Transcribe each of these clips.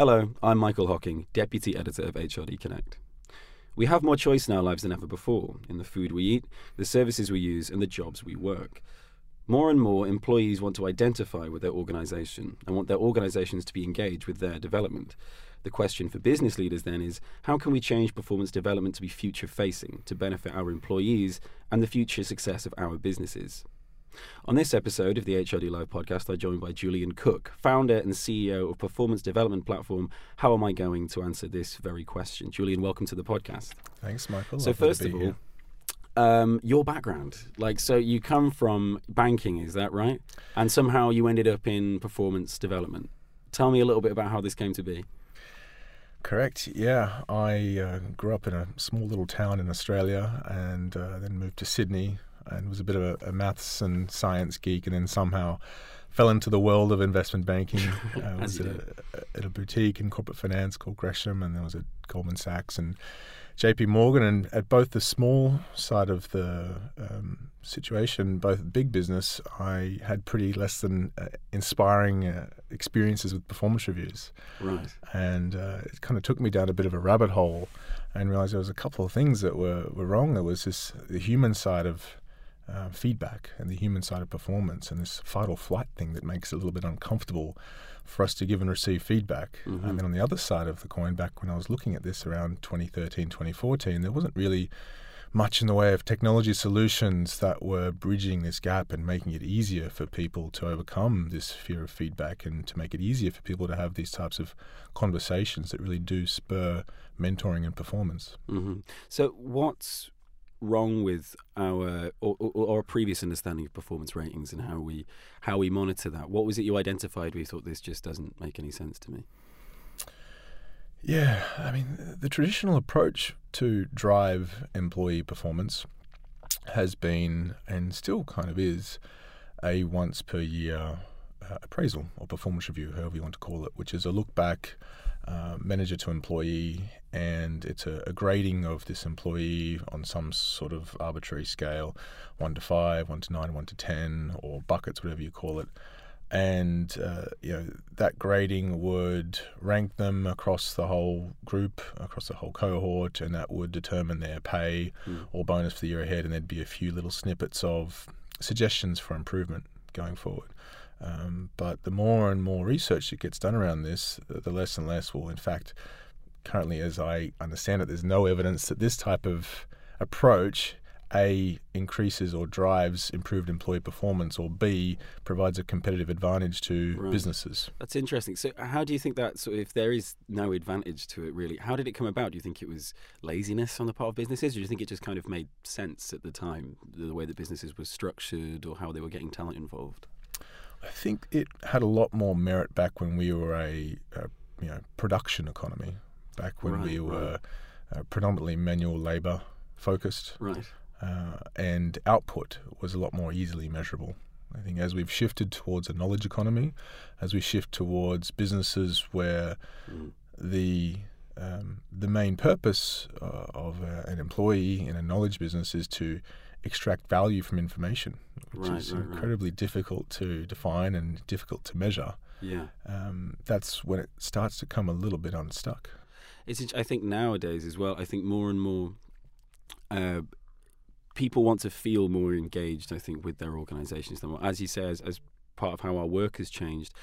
Hello, I'm Michael Hocking, Deputy Editor of HRD Connect. We have more choice in our lives than ever before in the food we eat, the services we use, and the jobs we work. More and more employees want to identify with their organisation and want their organisations to be engaged with their development. The question for business leaders then is how can we change performance development to be future facing, to benefit our employees and the future success of our businesses? On this episode of the HRD Live podcast, I'm joined by Julian Cook, founder and CEO of performance development platform How Am I Going to answer this very question? Julian, welcome to the podcast. Thanks, Michael. So, Lovely first of all, um, your background. Like, so you come from banking, is that right? And somehow you ended up in performance development. Tell me a little bit about how this came to be. correct. Yeah, I uh, grew up in a small little town in Australia, and uh, then moved to Sydney, and was a bit of a, a maths and science geek, and then somehow fell into the world of investment banking. I was at a, at a boutique in corporate finance called Gresham, and then was at Goldman Sachs and JP Morgan, and at both the small side of the um, situation, both big business, I had pretty less than uh, inspiring uh, experiences with performance reviews. Right. and uh, it kind of took me down a bit of a rabbit hole and realized there was a couple of things that were, were wrong. There was this the human side of uh, feedback and the human side of performance and this fight or flight thing that makes it a little bit uncomfortable for us to give and receive feedback. Mhm. And then on the other side of the coin, back when I was looking at this around 2013, 2014, there wasn't really much in the way of technology solutions that were bridging this gap and making it easier for people to overcome this fear of feedback and to make it easier for people to have these types of conversations that really do spur mentoring and performance. hmm So, what's wrong with our or, or our previous understanding of performance ratings and how we how we monitor that? What was it you identified? We thought this just doesn't make any sense to me. Yeah, I mean, the traditional approach to drive employee performance has been and still kind of is a once per year uh, appraisal or performance review, however you want to call it, which is a look back, uh, manager to employee, and it's a, a grading of this employee on some sort of arbitrary scale one to five, one to nine, one to ten, or buckets, whatever you call it and uh, you know that grading would rank them across the whole group, across the whole cohort, and that would determine their pay Mm. or bonus for the year ahead. And there'd be a few little snippets of suggestions for improvement going forward. Um, but the more and more research that gets done around this, the less and less will, in fact, currently, as I understand it, there's no evidence that this type of approach a increases or drives improved employee performance, or B provides a competitive advantage to Right. businesses. That's interesting. So, how do you think that? So, if there is no advantage to it, really, how did it come about? Do you think it was laziness on the part of businesses, or do you think it just kind of made sense at the time, the way that businesses were structured or how they were getting talent involved? I think it had a lot more merit back when we were a, a you know production economy, back when we Right, were uh, predominantly manual labor focused, Right. uh, and output was a lot more easily measurable. I think as we've shifted towards a knowledge economy, as we shift towards businesses where Mm. the um, the main purpose uh, of uh, an employee in a knowledge business is to extract value from information, which Right, is right, right. incredibly difficult to define and difficult to measure. Yeah. Um, that's when it starts to come a little bit unstuck. It's. I think nowadays as well. I think more and more uh, people want to feel more engaged. I think with their organisations. Than as you say, as, as part of how our work has changed,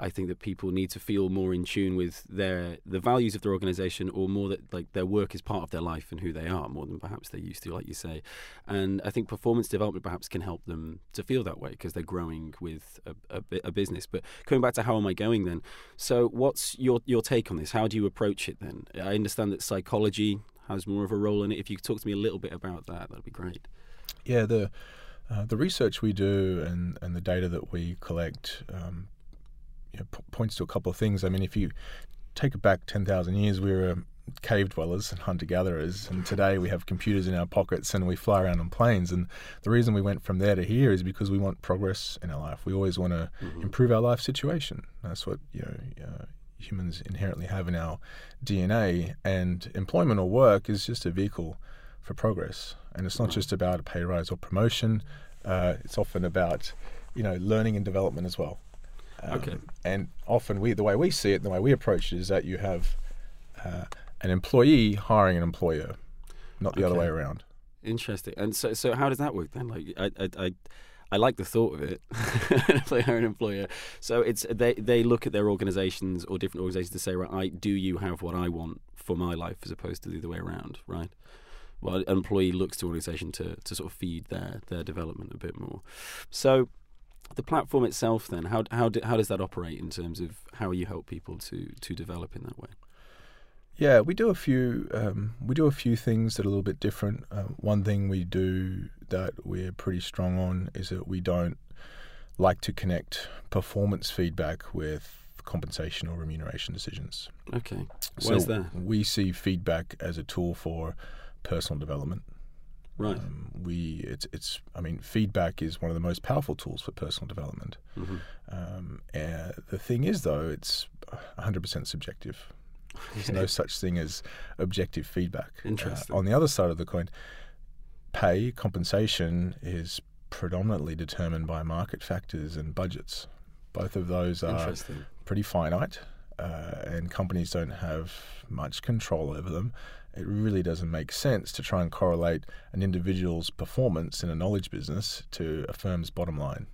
I think that people need to feel more in tune with their the values of their organisation, or more that like their work is part of their life and who they are, more than perhaps they used to, like you say. And I think performance development perhaps can help them to feel that way because they're growing with a, a, a business. But coming back to how am I going then? So, what's your your take on this? How do you approach it then? I understand that psychology has more of a role in it. If you could talk to me a little bit about that, that'd be great. Yeah, the uh, the research we do and, and the data that we collect um, you know, p- points to a couple of things. I mean, if you take it back ten thousand years, we were cave dwellers and hunter gatherers, and today we have computers in our pockets and we fly around on planes. And the reason we went from there to here is because we want progress in our life. We always want to Mhm. improve our life situation. That's what you know. Uh, humans inherently have in our DNA, and employment or work is just a vehicle for progress. And it's not just about a pay rise or promotion. Uh, it's often about you know learning and development as well. Um, Okay. And often we, the way we see it, the way we approach it, is that you have uh, an employee hiring an employer, not the other way around. Interesting. And so, so how does that work then? Like, I, I, I, I like the thought of it. employer and employer. So it's they they look at their organisations or different organisations to say, right, I do you have what I want for my life, as opposed to the other way around, right? Well, an employee looks to organisation to to sort of feed their their development a bit more. So. The platform itself, then, how how do, how does that operate in terms of how you help people to to develop in that way? Yeah, we do a few. Um, we do a few things that are a little bit different. Uh, one thing we do that we're pretty strong on is that we don't like to connect performance feedback with compensation or remuneration decisions. Okay, So why is that? we see feedback as a tool for personal development. Right. Um, we it's it's I mean feedback is one of the most powerful tools for personal development. Mm-hmm. Um, and the thing is though it's 100% subjective. There's no such thing as objective feedback. Uh, Interesting. on the other side of the coin, pay compensation is predominantly determined by market factors and budgets. Both of those are pretty finite, uh, and companies don't have much control over them. It really doesn't make sense to try and correlate an individual's performance in a knowledge business to a firm's bottom line.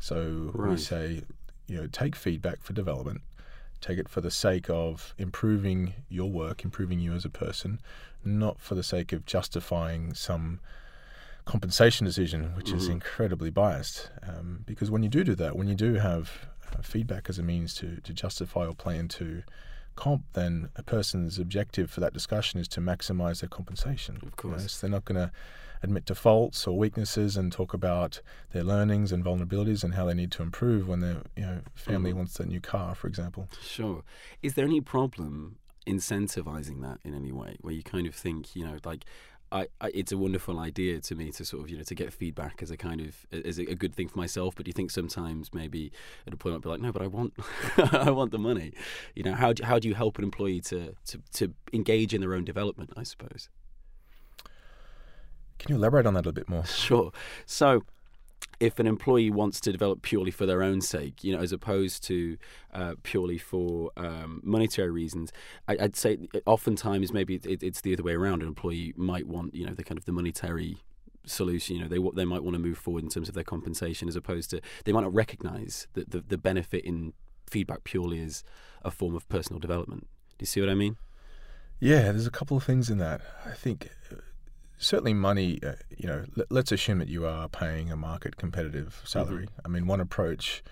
So we say, you know, take feedback for development, take it for the sake of improving your work, improving you as a person, not for the sake of justifying some compensation decision, which is Mhm. incredibly biased. Um, because when you do do that, when you do have uh, feedback as a means to, to justify or play into comp, then a person's objective for that discussion is to maximize their compensation. Of You know, course. so they're not going to admit to faults or weaknesses and talk about their learnings and vulnerabilities and how they need to improve when their you know family Mhm. wants a new car, for example. Sure. Is there any problem incentivizing that in any way, where you kind of think, you know, like, I, I, it's a wonderful idea to me to sort of, you know, to get feedback as a kind of as a, a good thing for myself. But do you think sometimes maybe at a point I'd be like, no, but I want, I want the money. You know, how do, how do you help an employee to, to to engage in their own development? I suppose. Can you elaborate on that a little bit more? Sure. So, if an employee wants to develop purely for their own sake, you know, as opposed to uh, purely for um, monetary reasons, I, I'd say oftentimes maybe it, it's the other way around. An employee might want, you know, the kind of the monetary solution. You know, they they might want to move forward in terms of their compensation, as opposed to they might not recognise that the, the benefit in feedback purely is a form of personal development. Do you see what I mean? Yeah, there's a couple of things in that. I think certainly money, uh, you know, let, let's assume that you are paying a market competitive salary. I mean, one approach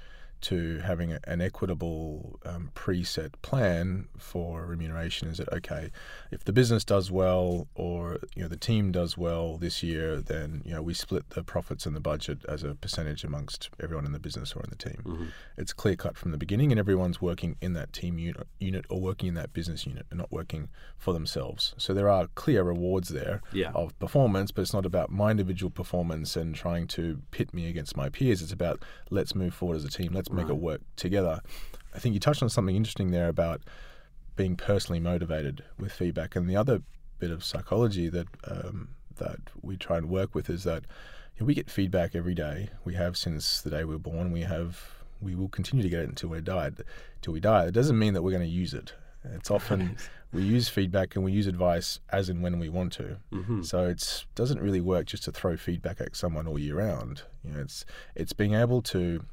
to having a, an equitable um, preset plan for remuneration is that okay, if the business does well or you know the team does well this year, then you know we split the profits and the budget as a percentage amongst everyone in the business or in the team. Mm-hmm. It's clear cut from the beginning, and everyone's working in that team unit, unit or working in that business unit and not working for themselves. So there are clear rewards there Yeah. of performance, but it's not about my individual performance and trying to pit me against my peers. It's about let's move forward as a team, let's make it work together. I think you touched on something interesting there about being personally motivated with feedback, and the other bit of psychology that um, that we try and work with is that you know, we get feedback every day. We have since the day we were born. We have we will continue to get it until we die. Till we die. It doesn't mean that we're going to use it. It's often we use feedback and we use advice as and when we want to. hmm So it's doesn't really work just to throw feedback at someone all year round. You know, it's it's being able to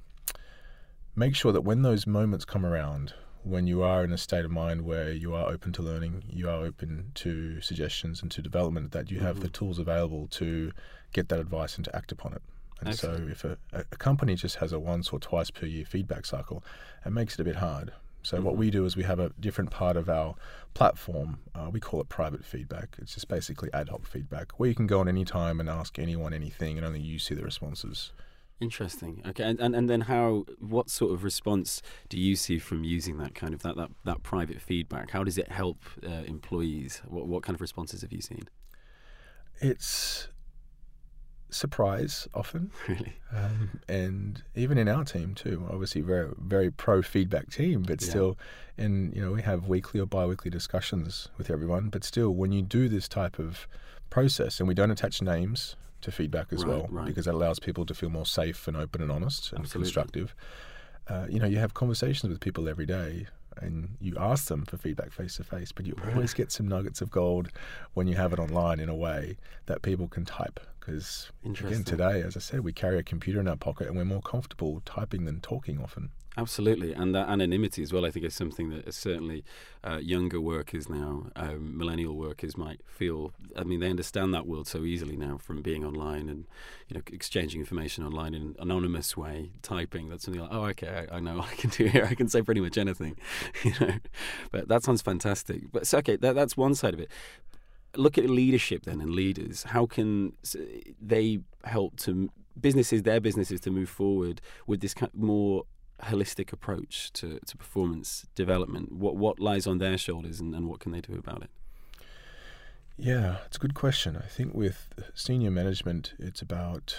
make sure that when those moments come around, when you are in a state of mind where you are open to learning, you are open to suggestions and to development, that you have the tools available to get that advice and to act upon it. And so, if a, a company just has a once or twice per year feedback cycle, it makes it a bit hard. So, what Mhm. we do is we have a different part of our platform. Uh, we call it private feedback. It's just basically ad hoc feedback where you can go on any time and ask anyone anything, and only you see the responses. Interesting. Okay, and, and and then how? What sort of response do you see from using that kind of that that, that private feedback? How does it help uh, employees? What what kind of responses have you seen? It's surprise often, Really? um, and even in our team too. Obviously, very very pro feedback team, but Yeah. still, and you know we have weekly or bi-weekly discussions with everyone. But still, when you do this type of process, and we don't attach names to feedback as Right, well, right. because that allows people to feel more safe and open and honest and Absolutely. constructive. uh, you know, you have conversations with people every day and you ask them for feedback face to face, but you always get some nuggets of gold when you have it online in a way that people can type. Because again, today, as I said, we carry a computer in our pocket and we're more comfortable typing than talking often. Absolutely, and that anonymity as well. I think is something that certainly uh, younger workers now, um, millennial workers, might feel. I mean, they understand that world so easily now from being online and you know exchanging information online in an anonymous way, typing. That's something like, oh, okay, I, I know I can do here. I can say pretty much anything, you know. But that sounds fantastic. But so, okay, that, that's one side of it look at leadership then and leaders. How can they help to businesses, their businesses, to move forward with this more holistic approach to, to performance development? What what lies on their shoulders, and, and what can they do about it? Yeah, it's a good question. I think with senior management, it's about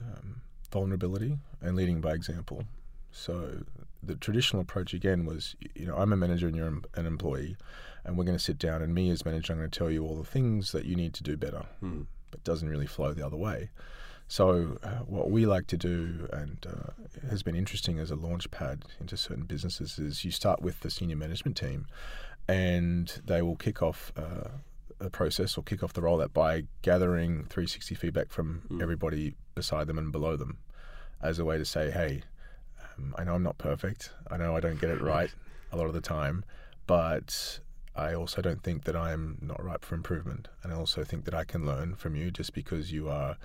um, vulnerability and leading by example. So the traditional approach again was, you know, I'm a manager and you're an employee, and we're going to sit down, and me as manager, I'm going to tell you all the things that you need to do better. Hmm. But doesn't really flow the other way. So, uh, what we like to do, and uh, has been interesting as a launch pad into certain businesses, is you start with the senior management team, and they will kick off uh, a process or kick off the rollout by gathering 360 feedback from mm. everybody beside them and below them, as a way to say, hey, um, I know I'm not perfect. I know I don't get it right a lot of the time, but I also don't think that I'm not ripe for improvement. And I also think that I can learn from you just because you are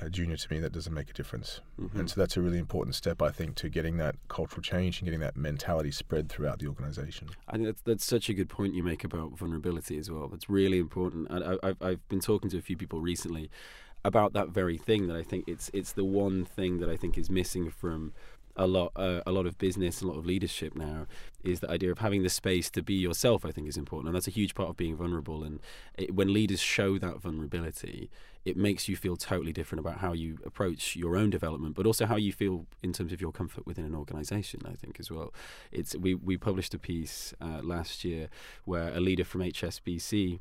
a junior to me, that doesn't make a difference. Mm-hmm. And so that's a really important step, I think, to getting that cultural change and getting that mentality spread throughout the organization. I think that's, that's such a good point you make about vulnerability as well. That's really important. I, I've, I've been talking to a few people recently about that very thing that I think it's it's the one thing that I think is missing from a lot uh, a lot of business a lot of leadership now is the idea of having the space to be yourself i think is important. And that's a huge part of being vulnerable. And it, when leaders show that vulnerability it makes you feel totally different about how you approach your own development but also how you feel in terms of your comfort within an organization i think as well. It's we we published a piece uh, last year where a leader from hsbc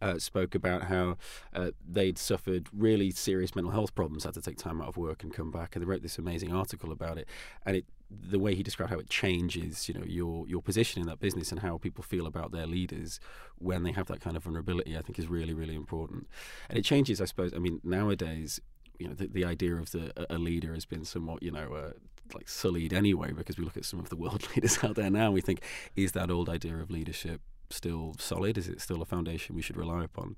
uh, spoke about how uh, they'd suffered really serious mental health problems, had to take time out of work and come back, and they wrote this amazing article about it. And it, the way he described how it changes, you know, your your position in that business and how people feel about their leaders when they have that kind of vulnerability, I think is really really important. And it changes, I suppose. I mean, nowadays, you know, the, the idea of the a leader has been somewhat, you know. Uh, like sullied anyway because we look at some of the world leaders out there now and we think is that old idea of leadership still solid? Is it still a foundation we should rely upon?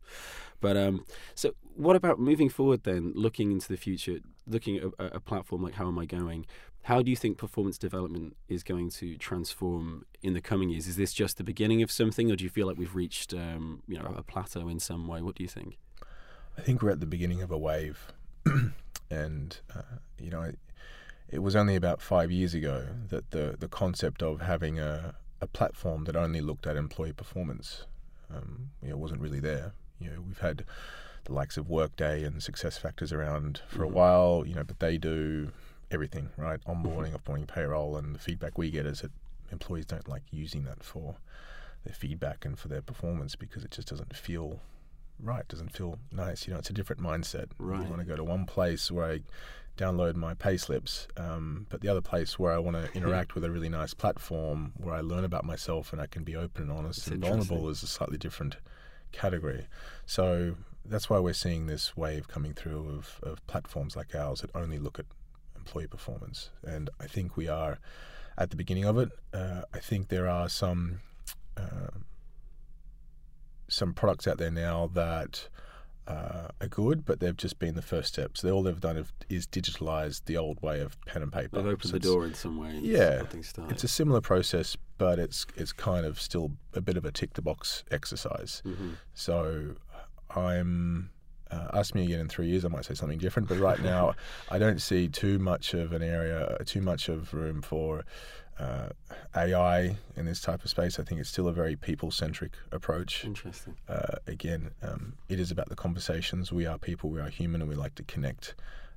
But um, so, what about moving forward then, looking into the future, looking at a, a, platform like How Am I Going? How do you think performance development is going to transform in the coming years? Is this just the beginning of something, or do you feel like we've reached, um, you know, a plateau in some way? What do you think? I think we're at the beginning of a wave, and uh, you know, it, it was only about five years ago that the the concept of having a a platform that only looked at employee performance. Um, you know, wasn't really there. You know, we've had the likes of Workday and SuccessFactors around for mm-hmm. a while. You know, but they do everything right, onboarding, mm-hmm. offboarding, payroll, and the feedback we get is that employees don't like using that for their feedback and for their performance because it just doesn't feel right. Doesn't feel nice. You know, it's a different mindset. Right. You want to go to one place where I download my pay slips. Um, but the other place where I want to interact with a really nice platform where I learn about myself and I can be open and honest and vulnerable is a slightly different category. So that's why we're seeing this wave coming through of, of platforms like ours that only look at employee performance. And I think we are at the beginning of it. Uh, I think there are some uh, some products out there now that uh, are good, but they've just been the first steps. So all they've done is digitalize the old way of pen and paper. They've opened so the door in some way. Yeah, it's a similar process, but it's it's kind of still a bit of a tick the box exercise. Mm-hmm. So I'm. Uh, ask me again in three years, I might say something different. But right now, I don't see too much of an area, too much of room for uh, AI in this type of space. I think it's still a very people centric approach. Interesting. Uh, again, um, it is about the conversations. We are people, we are human, and we like to connect.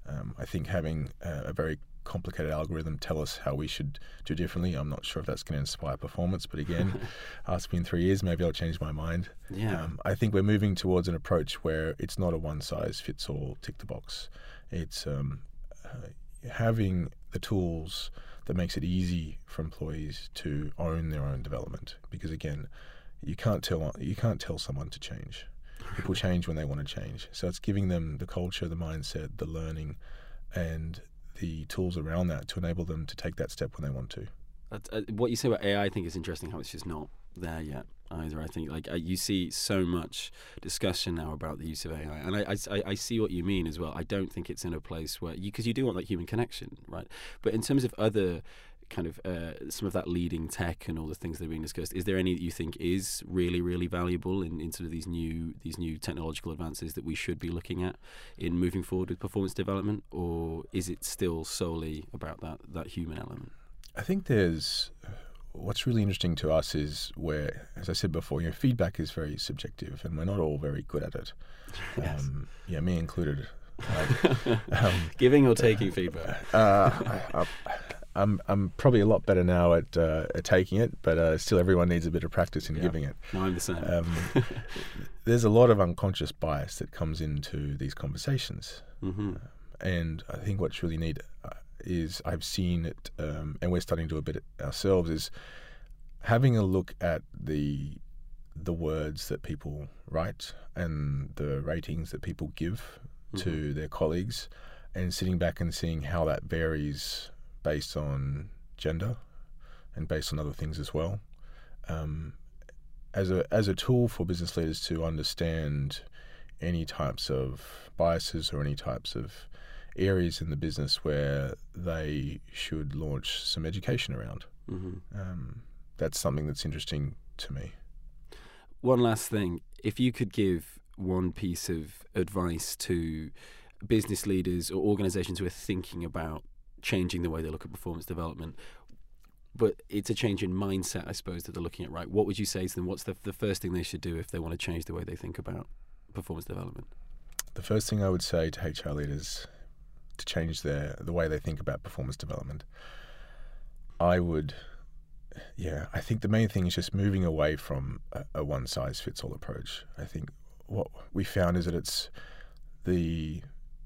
Um, I think having a, a, very complicated algorithm tell us how we should do differently, I'm not sure if that's going to inspire performance. But again, ask me in three years, maybe I'll change my mind. Yeah. Um, I think we're moving towards an approach where it's not a one size fits all tick the box. It's um, uh, having the tools that makes it easy for employees to own their own development. Because again, you can't tell you can't tell someone to change. People change when they want to change. So it's giving them the culture, the mindset, the learning, and the tools around that to enable them to take that step when they want to. Uh, what you say about AI, I think is interesting. How it's just not there yet either. I think like you see so much discussion now about the use of AI, and I, I, I see what you mean as well. I don't think it's in a place where because you, you, do want that human connection, right? But in terms of other kind of uh, some of that leading tech and all the things that are being discussed, is there any that you think is really really valuable in, in sort of these new these new technological advances that we should be looking at in moving forward with performance development, or is it still solely about that that human element? I think there's what's really interesting to us is where, as I said before, you know, feedback is very subjective, and we're not all very good at it. Yes. Um, yeah, me included. um, Giving or taking feedback? Uh, I, I'm I'm probably a lot better now at, uh, at taking it, but uh, still everyone needs a bit of practice in yeah. giving it. I'm the same. Um, there's a lot of unconscious bias that comes into these conversations, mm-hmm. and I think what's really neat uh, is I've seen it, um, and we're starting to do a bit ourselves, is having a look at the the words that people write and the ratings that people give mm-hmm. to their colleagues, and sitting back and seeing how that varies based on gender and based on other things as well. Um, as a as a tool for business leaders to understand any types of biases or any types of areas in the business where they should launch some education around. Mm-hmm. Um, that's something that's interesting to me. One last thing if you could give one piece of advice to business leaders or organizations who are thinking about changing the way they look at performance development, but it's a change in mindset, I suppose, that they're looking at, right? What would you say to them? What's the, the first thing they should do if they want to change the way they think about performance development? The first thing I would say to HR leaders to change their the way they think about performance development. I would, yeah, I think the main thing is just moving away from a, a one size fits all approach. I think what we found is that it's the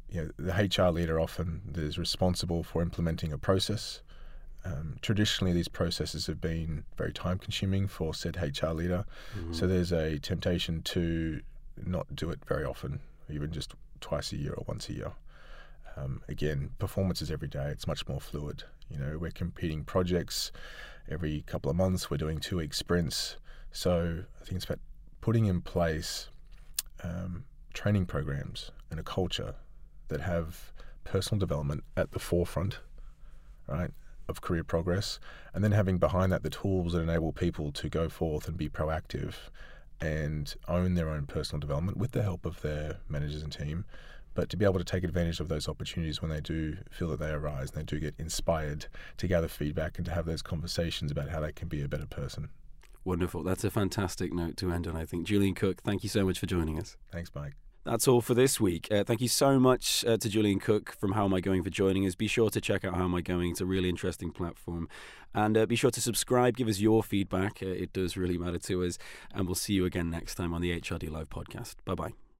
you know, the HR leader often is responsible for implementing a process. Um, traditionally, these processes have been very time consuming for said HR leader. Mm-hmm. So there's a temptation to not do it very often, even just twice a year or once a year. Um, again, performance is every day. It's much more fluid. You know, we're competing projects every couple of months. We're doing two week sprints. So I think it's about putting in place um, training programs and a culture that have personal development at the forefront, right, of career progress, and then having behind that the tools that enable people to go forth and be proactive and own their own personal development with the help of their managers and team but to be able to take advantage of those opportunities when they do feel that they arise and they do get inspired to gather feedback and to have those conversations about how they can be a better person. Wonderful. That's a fantastic note to end on, I think. Julian Cook, thank you so much for joining us. Thanks, Mike. That's all for this week. Uh, thank you so much uh, to Julian Cook from How Am I Going for joining us. Be sure to check out How Am I Going. It's a really interesting platform. And uh, be sure to subscribe, give us your feedback. Uh, it does really matter to us. And we'll see you again next time on the HRD Live podcast. Bye bye.